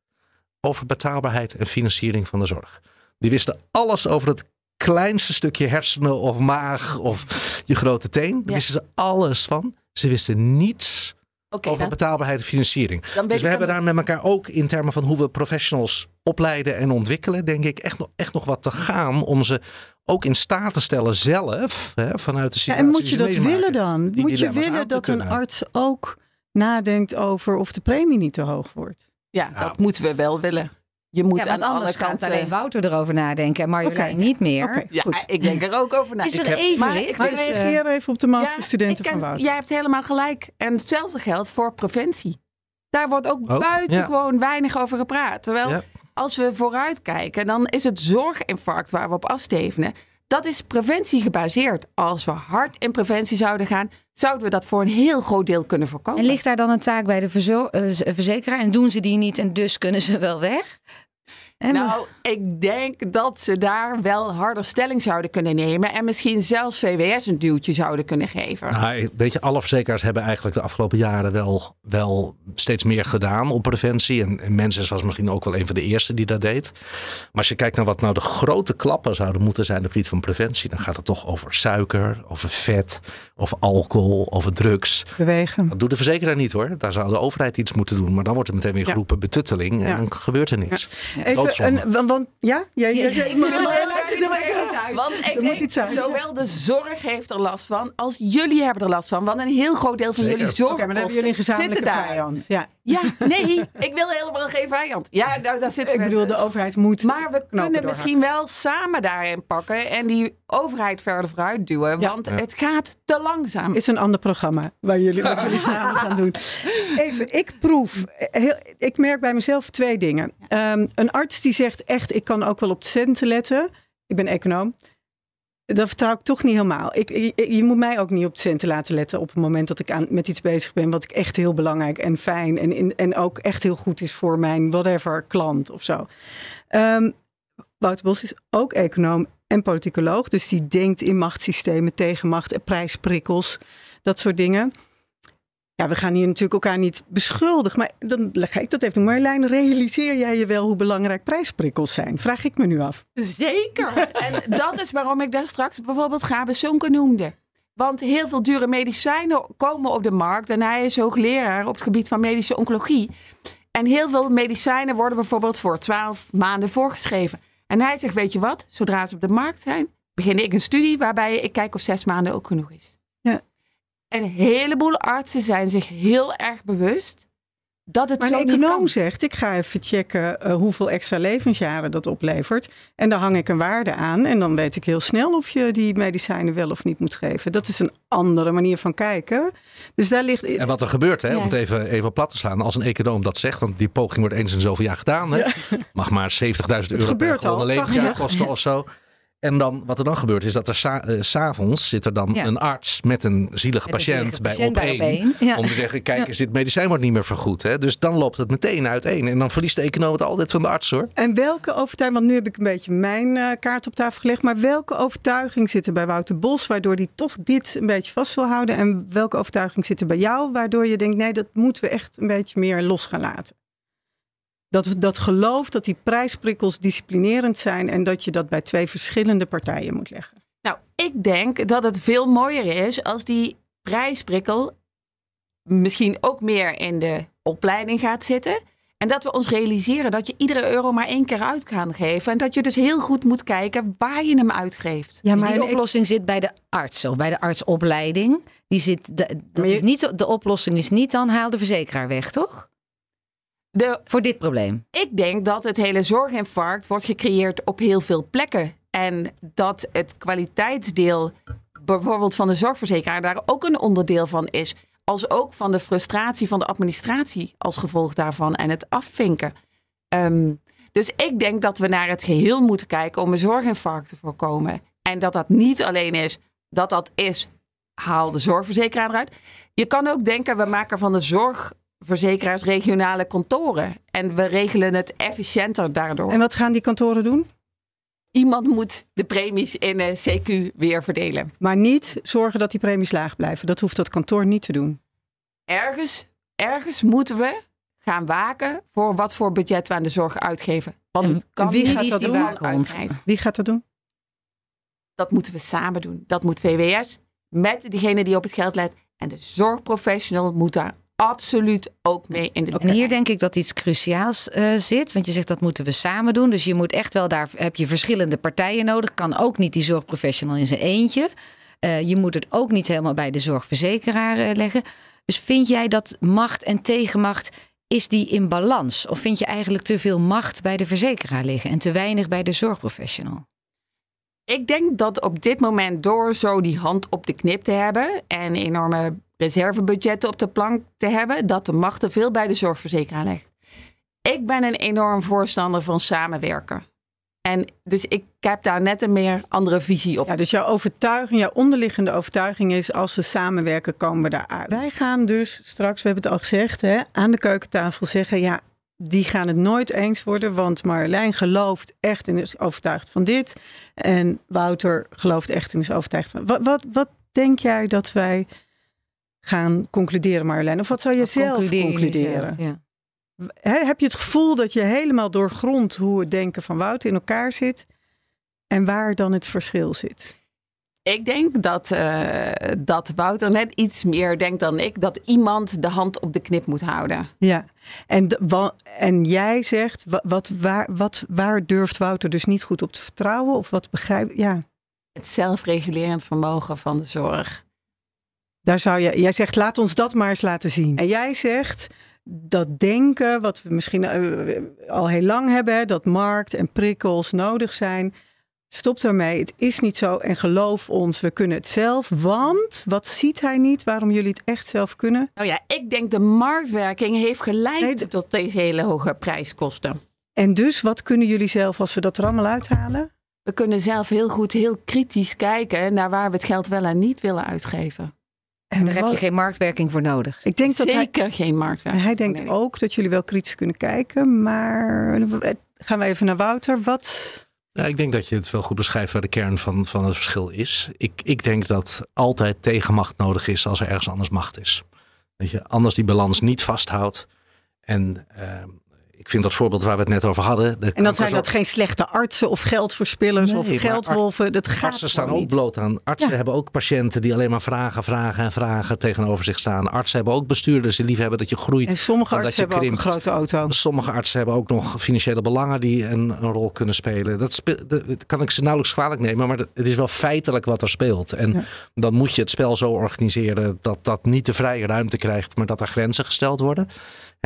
over betaalbaarheid en financiering van de zorg. Die wisten alles over het kleinste stukje hersenen of maag of je grote teen. Daar wisten ze alles van. Ze wisten niets over betaalbaarheid en financiering. Dus we hebben daar met elkaar ook in termen van hoe we professionals opleiden en ontwikkelen, denk ik, echt nog, echt nog wat te gaan om ze ook in staat te stellen zelf, hè, vanuit de situatie. Ja, en moet je dat willen dan? Moet je willen dat een arts ook nadenkt over of de premie niet te hoog wordt? Ja, dat moeten we wel willen. Je moet ja, aan anders alle kanten... alleen Wouter erover nadenken en Marjolein okay. niet meer. Okay, ja, ik denk er ook over na. Is er evenwicht? Maar ik dus, reageer even op de masterstudenten ja, van Wouter. Jij hebt helemaal gelijk. En hetzelfde geldt voor preventie. Daar wordt ook, ook? buitengewoon weinig over gepraat. Terwijl als we vooruitkijken, dan is het zorginfarct waar we op afstevenen. Dat is preventie gebaseerd. Als we hard in preventie zouden gaan, zouden we dat voor een heel groot deel kunnen voorkomen. En ligt daar dan een taak bij de eh, verzekeraar en doen ze die niet en dus kunnen ze wel weg? Nou, ik denk dat ze daar wel harder stelling zouden kunnen nemen. En misschien zelfs VWS een duwtje zouden kunnen geven. Nou, weet je, alle verzekeraars hebben eigenlijk de afgelopen jaren wel, wel steeds meer gedaan op preventie. En, en Menses was misschien ook wel een van de eerste die dat deed. Maar als je kijkt naar wat nou de grote klappen zouden moeten zijn op het gebied van preventie. Dan gaat het toch over suiker, over vet, over alcohol, over drugs. Bewegen. Dat doet de verzekeraar niet hoor. Daar zou de overheid iets moeten doen. Maar dan wordt er meteen weer geroepen betutteling. En dan gebeurt er niks. Ja. Een, want, ja? Ja, ja, ja, ik moet Want ik moet iets zowel de zorg heeft er last van, als jullie hebben er last van. Want een heel groot deel van jullie zorg okay, maar dan hebben jullie een gezamenlijke vijand. Ja. ja, nee, ik wil helemaal geen vijand. Ja, daar, daar zit Ik bedoel, de overheid moet Maar we kunnen misschien wel samen daarin pakken en die overheid verder vooruit duwen. Want het gaat te langzaam. Is een ander programma waar jullie, wat jullie samen gaan doen. Even, ik proef, heel, ik merk bij mezelf twee dingen. Um, een arts die zegt echt, ik kan ook wel op de centen letten. Ik ben econoom. Dat vertrouw ik toch niet helemaal. Ik, je, moet mij ook niet op centen laten letten op het moment dat ik aan, met iets bezig ben wat ik echt heel belangrijk en fijn en, en ook echt heel goed is voor mijn whatever klant of zo. Um, Wouter Bos is ook econoom en politicoloog, dus die denkt in machtssystemen, tegenmacht en prijsprikkels, dat soort dingen. Ja, we gaan hier natuurlijk elkaar niet beschuldigen. Maar dan ga ik dat even. Marjolein, realiseer jij je wel hoe belangrijk prijsprikkels zijn? Vraag ik me nu af. Zeker. en dat is waarom ik daar straks bijvoorbeeld Gabe Sonke noemde. Want heel veel dure medicijnen komen op de markt. En hij is hoogleraar op het gebied van medische oncologie. En heel veel medicijnen worden bijvoorbeeld voor 12 maanden voorgeschreven. En hij zegt, weet je wat, zodra ze op de markt zijn, begin ik een studie waarbij ik kijk of zes maanden ook genoeg is. Een heleboel artsen zijn zich heel erg bewust dat het maar zo een econoom zegt, ik ga even checken uh, hoeveel extra levensjaren dat oplevert. En dan hang ik een waarde aan. En dan weet ik heel snel of je die medicijnen wel of niet moet geven. Dat is een andere manier van kijken. Dus daar ligt... En wat er gebeurt, hè, om het even, even plat te slaan. Als een econoom dat zegt, want die poging wordt eens in zoveel jaar gedaan. Hè, Mag maar 70.000 euro per levensjaar kosten of zo. En dan, wat er dan gebeurt, is dat er uh, s'avonds zit er dan een arts met een zielige patiënt, bij op één. Om te zeggen, kijk eens, dit medicijn wordt niet meer vergoed. Hè? Dus dan loopt het meteen uiteen. En dan verliest de econoom het altijd van de arts hoor. En welke overtuiging, want nu heb ik een beetje mijn uh, kaart op tafel gelegd. Maar welke overtuiging zit er bij Wouter Bos, waardoor hij toch dit een beetje vast wil houden? En welke overtuiging zit er bij jou, waardoor je denkt, nee, dat moeten we echt een beetje meer los gaan laten? Dat, dat geloof dat die prijsprikkels disciplinerend zijn en dat je dat bij twee verschillende partijen moet leggen? Nou, ik denk dat het veel mooier is als die prijsprikkel misschien ook meer in de opleiding gaat zitten. En dat we ons realiseren dat je iedere euro maar één keer uit kan geven. En dat je dus heel goed moet kijken waar je hem uitgeeft. Ja, dus maar die oplossing zit bij de arts of bij de artsopleiding. Die zit, de, dat is niet, de oplossing is niet dan haal de verzekeraar weg, toch? De, Voor dit probleem. Ik denk dat het hele zorginfarct wordt gecreëerd op heel veel plekken. En dat het kwaliteitsdeel bijvoorbeeld van de zorgverzekeraar daar ook een onderdeel van is. Als ook van de frustratie van de administratie als gevolg daarvan en het afvinken. Ehm, dus ik denk dat we naar het geheel moeten kijken om een zorginfarct te voorkomen. En dat dat niet alleen is, dat dat is, haal de zorgverzekeraar eruit. Je kan ook denken, we maken van de zorgverzekeraars regionale kantoren. En we regelen het efficiënter daardoor. En wat gaan die kantoren doen? Iemand moet de premies in een CQ weer verdelen. Maar niet zorgen dat die premies laag blijven. Dat hoeft dat kantoor niet te doen. Ergens, ergens moeten we gaan waken voor wat voor budget we aan de zorg uitgeven. Want het kan wie gaat dat doen? Wie gaat dat doen? Dat moeten we samen doen. Dat moet VWS met diegene die op het geld let. En de zorgprofessional moet daar absoluut ook mee in de En hier denk ik dat iets cruciaals uh, zit. Want je zegt dat moeten we samen doen. Dus je moet echt wel, daar heb je verschillende partijen nodig. Kan ook niet die zorgprofessional in zijn eentje. Uh, je moet het ook niet helemaal bij de zorgverzekeraar uh, leggen. Dus vind jij dat macht en tegenmacht, is die in balans? Of vind je eigenlijk te veel macht bij de verzekeraar liggen en te weinig bij de zorgprofessional? Ik denk dat op dit moment door zo die hand op de knip te hebben en enorme reservebudgetten op de plank te hebben, dat de macht te veel bij de zorgverzekeraar ligt. Ik ben een enorm voorstander van samenwerken. En dus ik heb daar net een meer andere visie op. Ja, dus jouw overtuiging, jouw onderliggende overtuiging is: als we samenwerken, komen we daaruit. Wij gaan dus straks, we hebben het al gezegd, hè, aan de keukentafel zeggen: ja, die gaan het nooit eens worden, want Marjolein gelooft echt en is overtuigd van dit. En Wouter gelooft echt en is overtuigd van. Wat, wat, wat denk jij dat wij gaan concluderen, Marjolein? Of wat zou je zelf concluderen? ja. heb je het gevoel dat je helemaal doorgrondt hoe het denken van Wouter in elkaar zit en waar dan het verschil zit? Ik denk dat, uh, dat Wouter net iets meer denkt dan ik. Dat iemand de hand op de knip moet houden. Ja, en, en jij zegt, wat, waar, wat, waar durft Wouter dus niet goed op te vertrouwen? Of wat begrijp ja. Het zelfregulerend vermogen van de zorg. Daar zou je, jij zegt, laat ons dat maar eens laten zien. En jij zegt, dat denken, wat we misschien eh, al heel lang hebben, dat markt en prikkels nodig zijn Stop daarmee. Het is niet zo. En geloof ons, we kunnen het zelf. Want wat ziet hij niet waarom jullie het echt zelf kunnen? Nou ja, ik denk de marktwerking heeft geleid tot deze hele hoge prijskosten. En dus wat kunnen jullie zelf als we dat er allemaal uithalen? We kunnen zelf heel goed, heel kritisch kijken naar waar we het geld wel en niet willen uitgeven. En daar heb je geen marktwerking voor nodig. Ik denk dat Zeker hij, geen marktwerking. Hij denkt ook dat jullie wel kritisch kunnen kijken. Maar gaan we even naar Wouter. Wat ja, ik denk dat je het wel goed beschrijft waar de kern van, van het verschil is. Ik, ik denk dat altijd tegenmacht nodig is als er ergens anders macht is. Dat je anders die balans niet vasthoudt. En uh, ik vind dat voorbeeld waar we het net over hadden. En dan zijn dat geen slechte artsen of geldverspillers of geldwolven. Dat gaat artsen staan ook bloot aan. Artsen hebben ook patiënten die alleen maar vragen, vragen en vragen tegenover zich staan. Artsen hebben ook bestuurders die lief hebben dat je groeit. En sommige artsen hebben ook een grote auto. Sommige artsen hebben ook nog financiële belangen die een, een rol kunnen spelen. Dat, kan ik ze nauwelijks kwalijk nemen, maar het is wel feitelijk wat er speelt. En dan moet je het spel zo organiseren dat dat niet de vrije ruimte krijgt, maar dat er grenzen gesteld worden.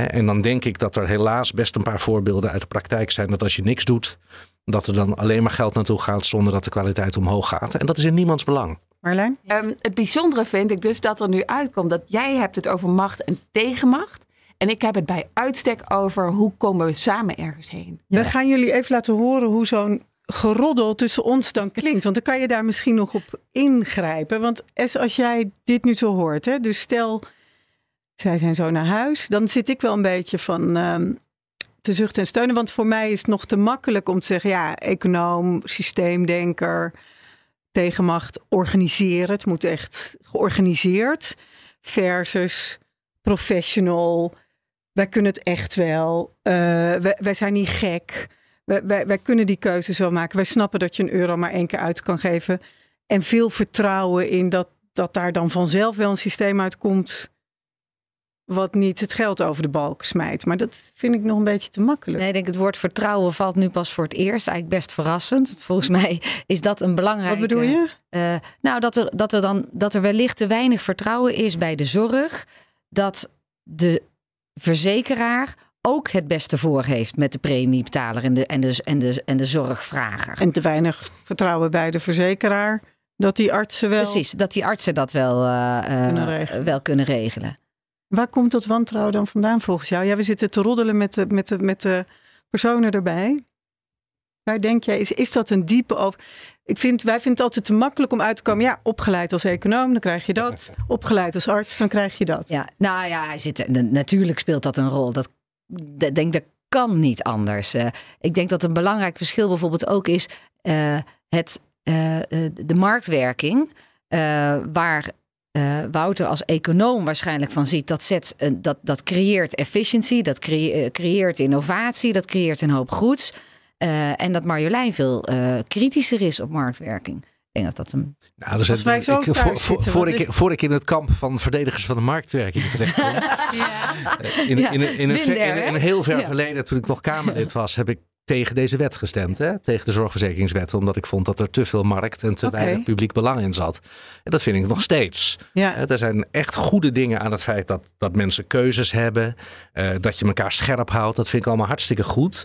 En dan denk ik dat er helaas best een paar voorbeelden uit de praktijk zijn dat als je niks doet, dat er dan alleen maar geld naartoe gaat zonder dat de kwaliteit omhoog gaat. En dat is in niemands belang. Marlijn? Um, het bijzondere vind ik dus dat er nu uitkomt dat jij hebt het over macht en tegenmacht. En ik heb het bij uitstek over hoe komen we samen ergens heen. We gaan jullie even laten horen hoe zo'n geroddel tussen ons dan klinkt. Want dan kan je daar misschien nog op ingrijpen. Want als jij dit nu zo hoort, hè, dus stel zij zijn zo naar huis. Dan zit ik wel een beetje van um, te zuchten en steunen. Want voor mij is het nog te makkelijk om te zeggen: ja, econoom, systeemdenker, tegenmacht, organiseren. Het moet echt georganiseerd. Versus professional. Wij kunnen het echt wel. Uh, wij, wij, zijn niet gek. Wij, wij, wij kunnen die keuzes wel maken. Wij snappen dat je een euro maar één keer uit kan geven. En veel vertrouwen in dat, dat daar dan vanzelf wel een systeem uitkomt wat niet het geld over de balk smijt. Maar dat vind ik nog een beetje te makkelijk. Nee, ik denk het woord vertrouwen valt nu pas voor het eerst. Eigenlijk best verrassend. Volgens mij is dat een belangrijke... Wat bedoel je? Uh, nou, dat er, dat, er dan, dat er wellicht te weinig vertrouwen is bij de zorg. Dat de verzekeraar ook het beste voor heeft met de premiebetaler en de, en de, en de, en de zorgvrager. En te weinig vertrouwen bij de verzekeraar dat die artsen wel. Precies, dat die artsen dat wel, uh, kunnen wel kunnen regelen. Waar komt dat wantrouwen dan vandaan volgens jou? Ja, we zitten te roddelen met de, met de, met de personen erbij. Waar denk jij, is, is dat een diepe over? Ik vind, wij vinden het altijd te makkelijk om uit te komen. Ja, opgeleid als econoom, dan krijg je dat. Opgeleid als arts, dan krijg je dat. Ja, nou ja, hij zit, natuurlijk speelt dat een rol. Dat, dat denk dat kan niet anders. Uh, ik denk dat een belangrijk verschil bijvoorbeeld ook is uh, het, uh, de marktwerking. waar uh, Wouter als econoom waarschijnlijk van ziet, dat, zet, uh, dat, dat creëert efficiëntie, dat crea creëert innovatie, dat creëert een hoop goeds. Uh, en dat Marjolein veel kritischer is op marktwerking. Ik denk dat dat hem. Nou, dus Als wij zo ik, voor, ik, voor ik in het kamp van verdedigers van de marktwerking terecht ja. in, in, in, in, een, in, een heel ver verleden, toen ik nog Kamerlid was, heb ik tegen deze wet gestemd. Hè? Tegen de zorgverzekeringswet. Omdat ik vond dat er te veel markt en te okay. weinig publiek belang in zat. En dat vind ik nog steeds. Ja. Er zijn echt goede dingen aan het feit dat, dat mensen keuzes hebben. Uh, dat je elkaar scherp houdt. Dat vind ik allemaal hartstikke goed.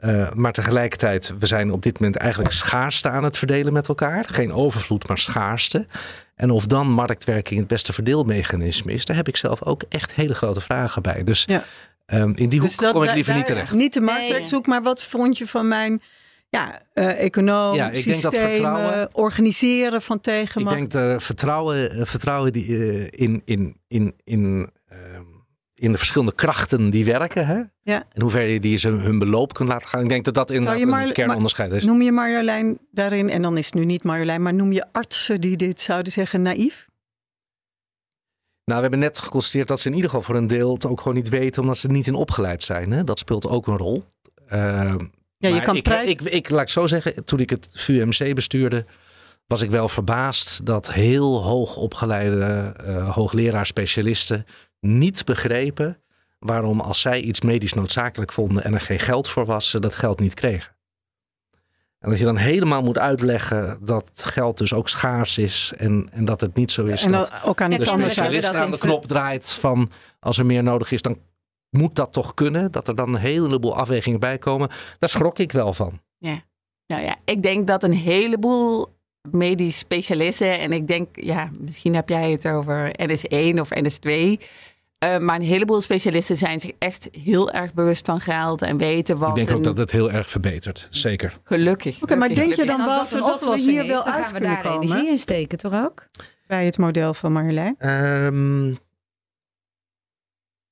Uh, maar tegelijkertijd, we zijn op dit moment eigenlijk schaarste aan het verdelen met elkaar. Geen overvloed, maar schaarste. En of dan marktwerking het beste verdeelmechanisme is, daar heb ik zelf ook echt hele grote vragen bij. Dus ja. Um, in die dus hoek kom ik liever niet terecht. Niet de marktwerkzoek, maar wat vond je van mijn ja, uh, econoom, ja, ik systemen, denk dat vertrouwen, organiseren van tegenmacht? Ik denk dat vertrouwen, eh, vertrouwen die, uh, in, in, in, in, uh, in de verschillende krachten die werken. Hè? Ja. En hoe ver je die ze hun beloop kunt laten gaan. Ik denk dat dat inderdaad Mar- een kernonderscheid is. Noem je Marjolein daarin, en dan is het nu niet Marjolein, maar noem je artsen die dit zouden zeggen naïef? Nou, we hebben net geconstateerd dat ze in ieder geval voor een deel het ook gewoon niet weten, omdat ze er niet in opgeleid zijn. Hè? Dat speelt ook een rol. Uh, ja, je kan ik, prijs... ik, ik, laat ik zo zeggen, toen ik het VUMC bestuurde, was ik wel verbaasd dat heel hoog opgeleide uh, hoogleraar-specialisten niet begrepen waarom als zij iets medisch noodzakelijk vonden en er geen geld voor was, ze dat geld niet kregen. En dat je dan helemaal moet uitleggen dat geld dus ook schaars is. En, en dat het niet zo is. En dat, ook aan de specialist aan de knop draait van als er meer nodig is, dan moet dat toch kunnen. Dat er dan een heleboel afwegingen bij komen. Daar schrok ik wel van. Ja. Nou ja, ik denk dat een heleboel medisch specialisten, en ik denk, ja, misschien heb jij het over NS1 of NS2. Uh, maar een heleboel specialisten zijn zich echt heel erg bewust van geld en weten wat. Ik denk ook dat het heel erg verbetert, zeker. Gelukkig. Oké, maar denk je dan wel dat, dat we hier wel uit gaan we daar komen? energie in steken, toch ook? Bij het model van Marjolein? Um,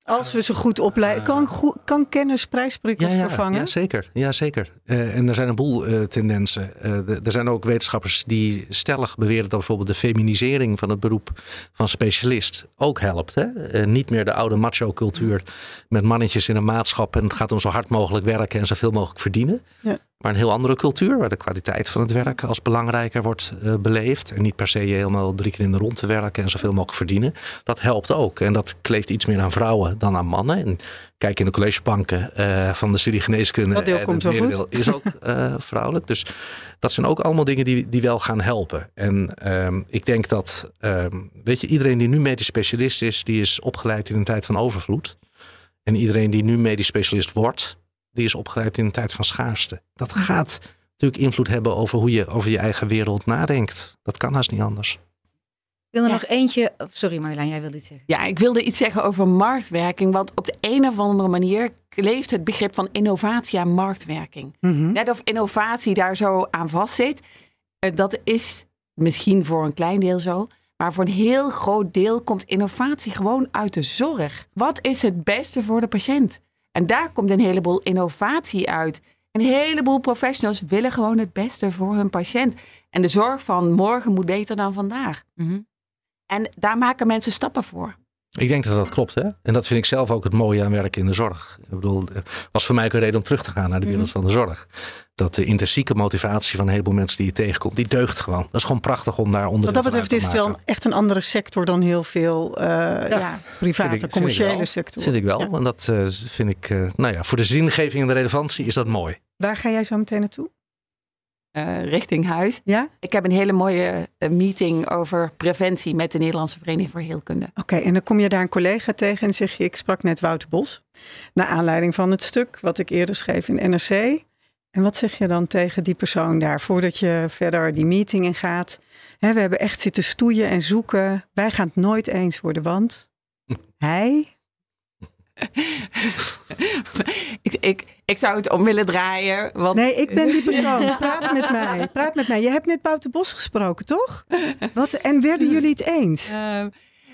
als we ze goed opleiden. Kan, kan kennis prijsprikkels ja, ja, vervangen? Ja, zeker. Ja, zeker. Uh, en er zijn een boel uh, tendensen. Uh, de, er zijn ook wetenschappers die stellig beweren dat bijvoorbeeld de feminisering van het beroep van specialist ook helpt. Hè? niet meer de oude macho-cultuur met mannetjes in een maatschap en het gaat om zo hard mogelijk werken en zoveel mogelijk verdienen. Ja. Maar een heel andere cultuur waar de kwaliteit van het werk als belangrijker wordt uh, beleefd. En niet per se helemaal drie keer in de rond te werken en zoveel mogelijk verdienen. Dat helpt ook. En dat kleeft iets meer aan vrouwen dan aan mannen. En kijk in de collegebanken uh, van de studie geneeskunde. Dat deel komt het wel goed. is ook uh, vrouwelijk. Dus dat zijn ook allemaal dingen die, die wel gaan helpen. En um, ik denk dat, um, weet je, iedereen die nu medisch specialist is, die is opgeleid in een tijd van overvloed. En iedereen die nu medisch specialist wordt, die is opgeleid in een tijd van schaarste. Dat gaat natuurlijk invloed hebben over hoe je over je eigen wereld nadenkt. Dat kan haast niet anders. Ik wil er nog eentje. Sorry Marjolein, jij wilde iets zeggen. Ja, ik wilde iets zeggen over marktwerking. Want op de een of andere manier leeft het begrip van innovatie aan marktwerking. Mhm. Net of innovatie daar zo aan vastzit. Eh, dat is misschien voor een klein deel zo. Maar voor een heel groot deel komt innovatie gewoon uit de zorg. Wat is het beste voor de patiënt? En daar komt een heleboel innovatie uit. Een heleboel professionals willen gewoon het beste voor hun patiënt. En de zorg van morgen moet beter dan vandaag. Mhm. En daar maken mensen stappen voor. Ik denk dat dat klopt. Hè? En dat vind ik zelf ook het mooie aan werken in de zorg. Ik bedoel, was voor mij ook een reden om terug te gaan naar de wereld mhm. van de zorg. Dat de intrinsieke motivatie van een heleboel mensen die je tegenkomt, die deugt gewoon. Dat is gewoon prachtig om daar onder Wat dat betreft is het wel echt een andere sector dan heel veel uh, ja, private, commerciële sector. Vind ik wel. En dat uh, vind ik, uh, nou ja, voor de zingeving en de relevantie is dat mooi. Waar ga jij zo meteen naartoe? Uh, richting huis. Ja? Ik heb een hele mooie uh, meeting over preventie met de Nederlandse Vereniging voor Heelkunde. Oké, en dan kom je daar een collega tegen en zeg je: Ik sprak net Wouter Bos. Naar aanleiding van het stuk wat ik eerder schreef in NRC. En wat zeg je dan tegen die persoon daar voordat je verder die meeting in gaat? He, we hebben echt zitten stoeien en zoeken. Wij gaan het nooit eens worden, want hij ik, ik, ik zou het om willen draaien. Want... Nee, ik ben die persoon. Praat met mij. Praat met mij. Je hebt net Bout de Bos gesproken, toch? Wat, en werden jullie het eens? Uh,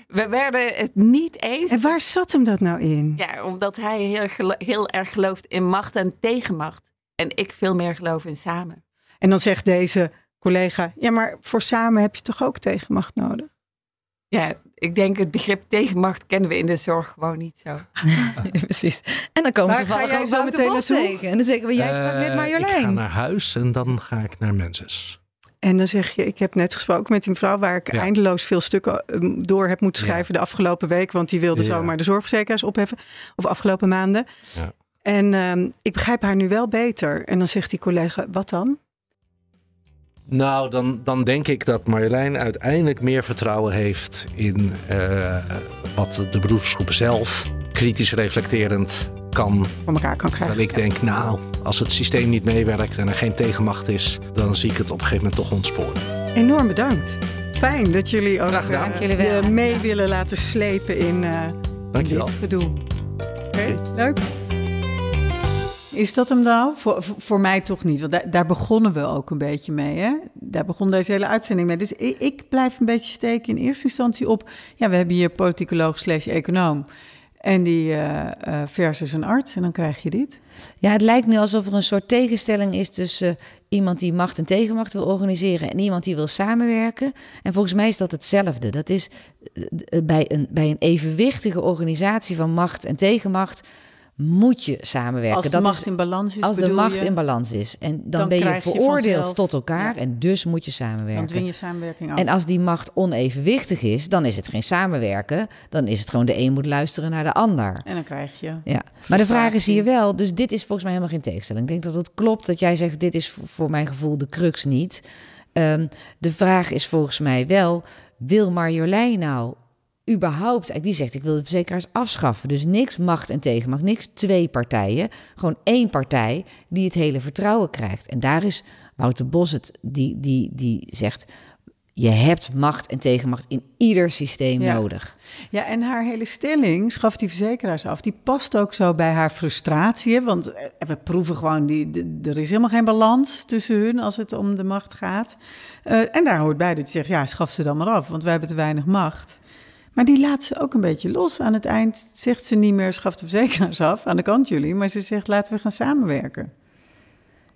we werden het niet eens. En waar zat hem dat nou in? Ja, omdat hij heel, heel erg gelooft in macht en tegenmacht. En ik veel meer geloof in samen. En dan zegt deze collega: Ja, maar voor samen heb je toch ook tegenmacht nodig? Ja, ik denk het begrip tegenmacht kennen we in de zorg gewoon niet zo. Precies. En dan komen we toevallig ook zo meteen naartoe. En dan zeggen we, jij sprak met Marjolein. Ik ga naar huis en dan ga ik naar Menses. En dan zeg je, ik heb net gesproken met die mevrouw waar ik eindeloos veel stukken ehm, door heb moeten schrijven de afgelopen week. Want die wilde zomaar de zorgverzekeraars opheffen. Of afgelopen maanden. En um, ik begrijp haar nu wel beter. En dan zegt die collega, wat dan? Nou, dan, dan denk ik dat Marjolein uiteindelijk meer vertrouwen heeft in uh, wat de beroepsgroep zelf kritisch reflecterend kan. Voor elkaar kan krijgen. Dat ik denk, nou, als het systeem niet meewerkt en er geen tegenmacht is, dan zie ik het op een gegeven moment toch ontsporen. Enorm bedankt. Fijn dat jullie ook uh, mee willen laten slepen in, uh, Dank je wel. gedoe. Oké, leuk. Is dat hem nou? Voor, voor mij toch niet, want daar, daar, begonnen we ook een beetje mee. Hè? Daar begon deze hele uitzending mee. Dus ik, blijf een beetje steken in eerste instantie op... ja, we hebben hier politicoloog slash econoom... En die uh, versus een arts, en dan krijg je dit. Ja, het lijkt nu alsof er een soort tegenstelling is tussen iemand die macht en tegenmacht wil organiseren en iemand die wil samenwerken. En volgens mij is dat hetzelfde. Dat is eh, bij een, bij een evenwichtige organisatie van macht en tegenmacht moet je samenwerken. Als de dat macht in balans is, Als de macht in balans is. En dan, ben je veroordeeld tot elkaar en dus moet je samenwerken. Dan dwing je samenwerking af. En als die macht onevenwichtig is, dan is het geen samenwerken. Dan is het gewoon de een moet luisteren naar de ander. En dan krijg je. Ja. Maar de vraag is hier wel, dus dit is volgens mij helemaal geen tegenstelling. Ik denk dat het klopt dat jij zegt, dit is voor mijn gevoel de crux niet. Um, de vraag is volgens mij wel, wil Marjolein nou überhaupt, die zegt ik wil de verzekeraars afschaffen. Dus niks macht en tegenmacht, niks twee partijen. Gewoon één partij die het hele vertrouwen krijgt. En daar is Wouter Bos het, die, die, die zegt... Je hebt macht en tegenmacht in ieder systeem nodig. Ja, en haar hele stelling, schaf die verzekeraars af, die past ook zo bij haar frustratie. Want eh, we proeven gewoon, die, er is helemaal geen balans tussen hun als het om de macht gaat. Uh, en daar hoort bij dat je zegt, ja, schaf ze dan maar af, want wij hebben te weinig macht. Maar die laat ze ook een beetje los. Aan het eind zegt ze niet meer schaf de verzekeraars af aan de kant jullie, maar ze zegt laten we gaan samenwerken.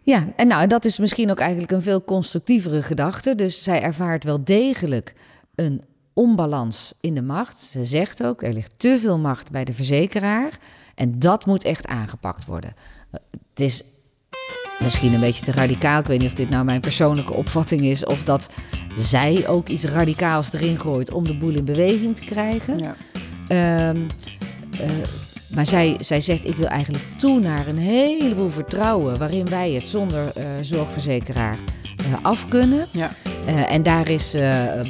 Ja, en nou, dat is misschien ook eigenlijk een veel constructievere gedachte. Dus zij ervaart wel degelijk een onbalans in de macht. Ze zegt ook, er ligt te veel macht bij de verzekeraar en dat moet echt aangepakt worden. Het is misschien een beetje te radicaal. Ik weet niet of dit nou mijn persoonlijke opvatting is. Of dat zij ook iets radicaals erin gooit om de boel in beweging te krijgen. Ja. Ehm, eh, maar zij, zij zegt, ik wil eigenlijk toe naar een heleboel vertrouwen... waarin wij het zonder uh, zorgverzekeraar uh, af kunnen. Ja. en daar is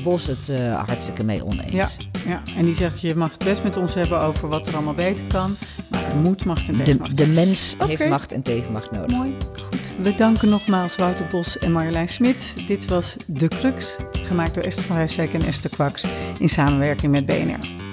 Bos het hartstikke mee oneens. Ja, ja, en die zegt, je mag het best met ons hebben over wat er allemaal beter kan... maar er moet macht en tegenmacht. De, de mens heeft macht en tegenmacht nodig. Mooi, we danken nogmaals Wouter Bos en Marjolein Smit. Dit was De Crux, gemaakt door Esther van Rijswijk en Esther Kwaks in samenwerking met BNR.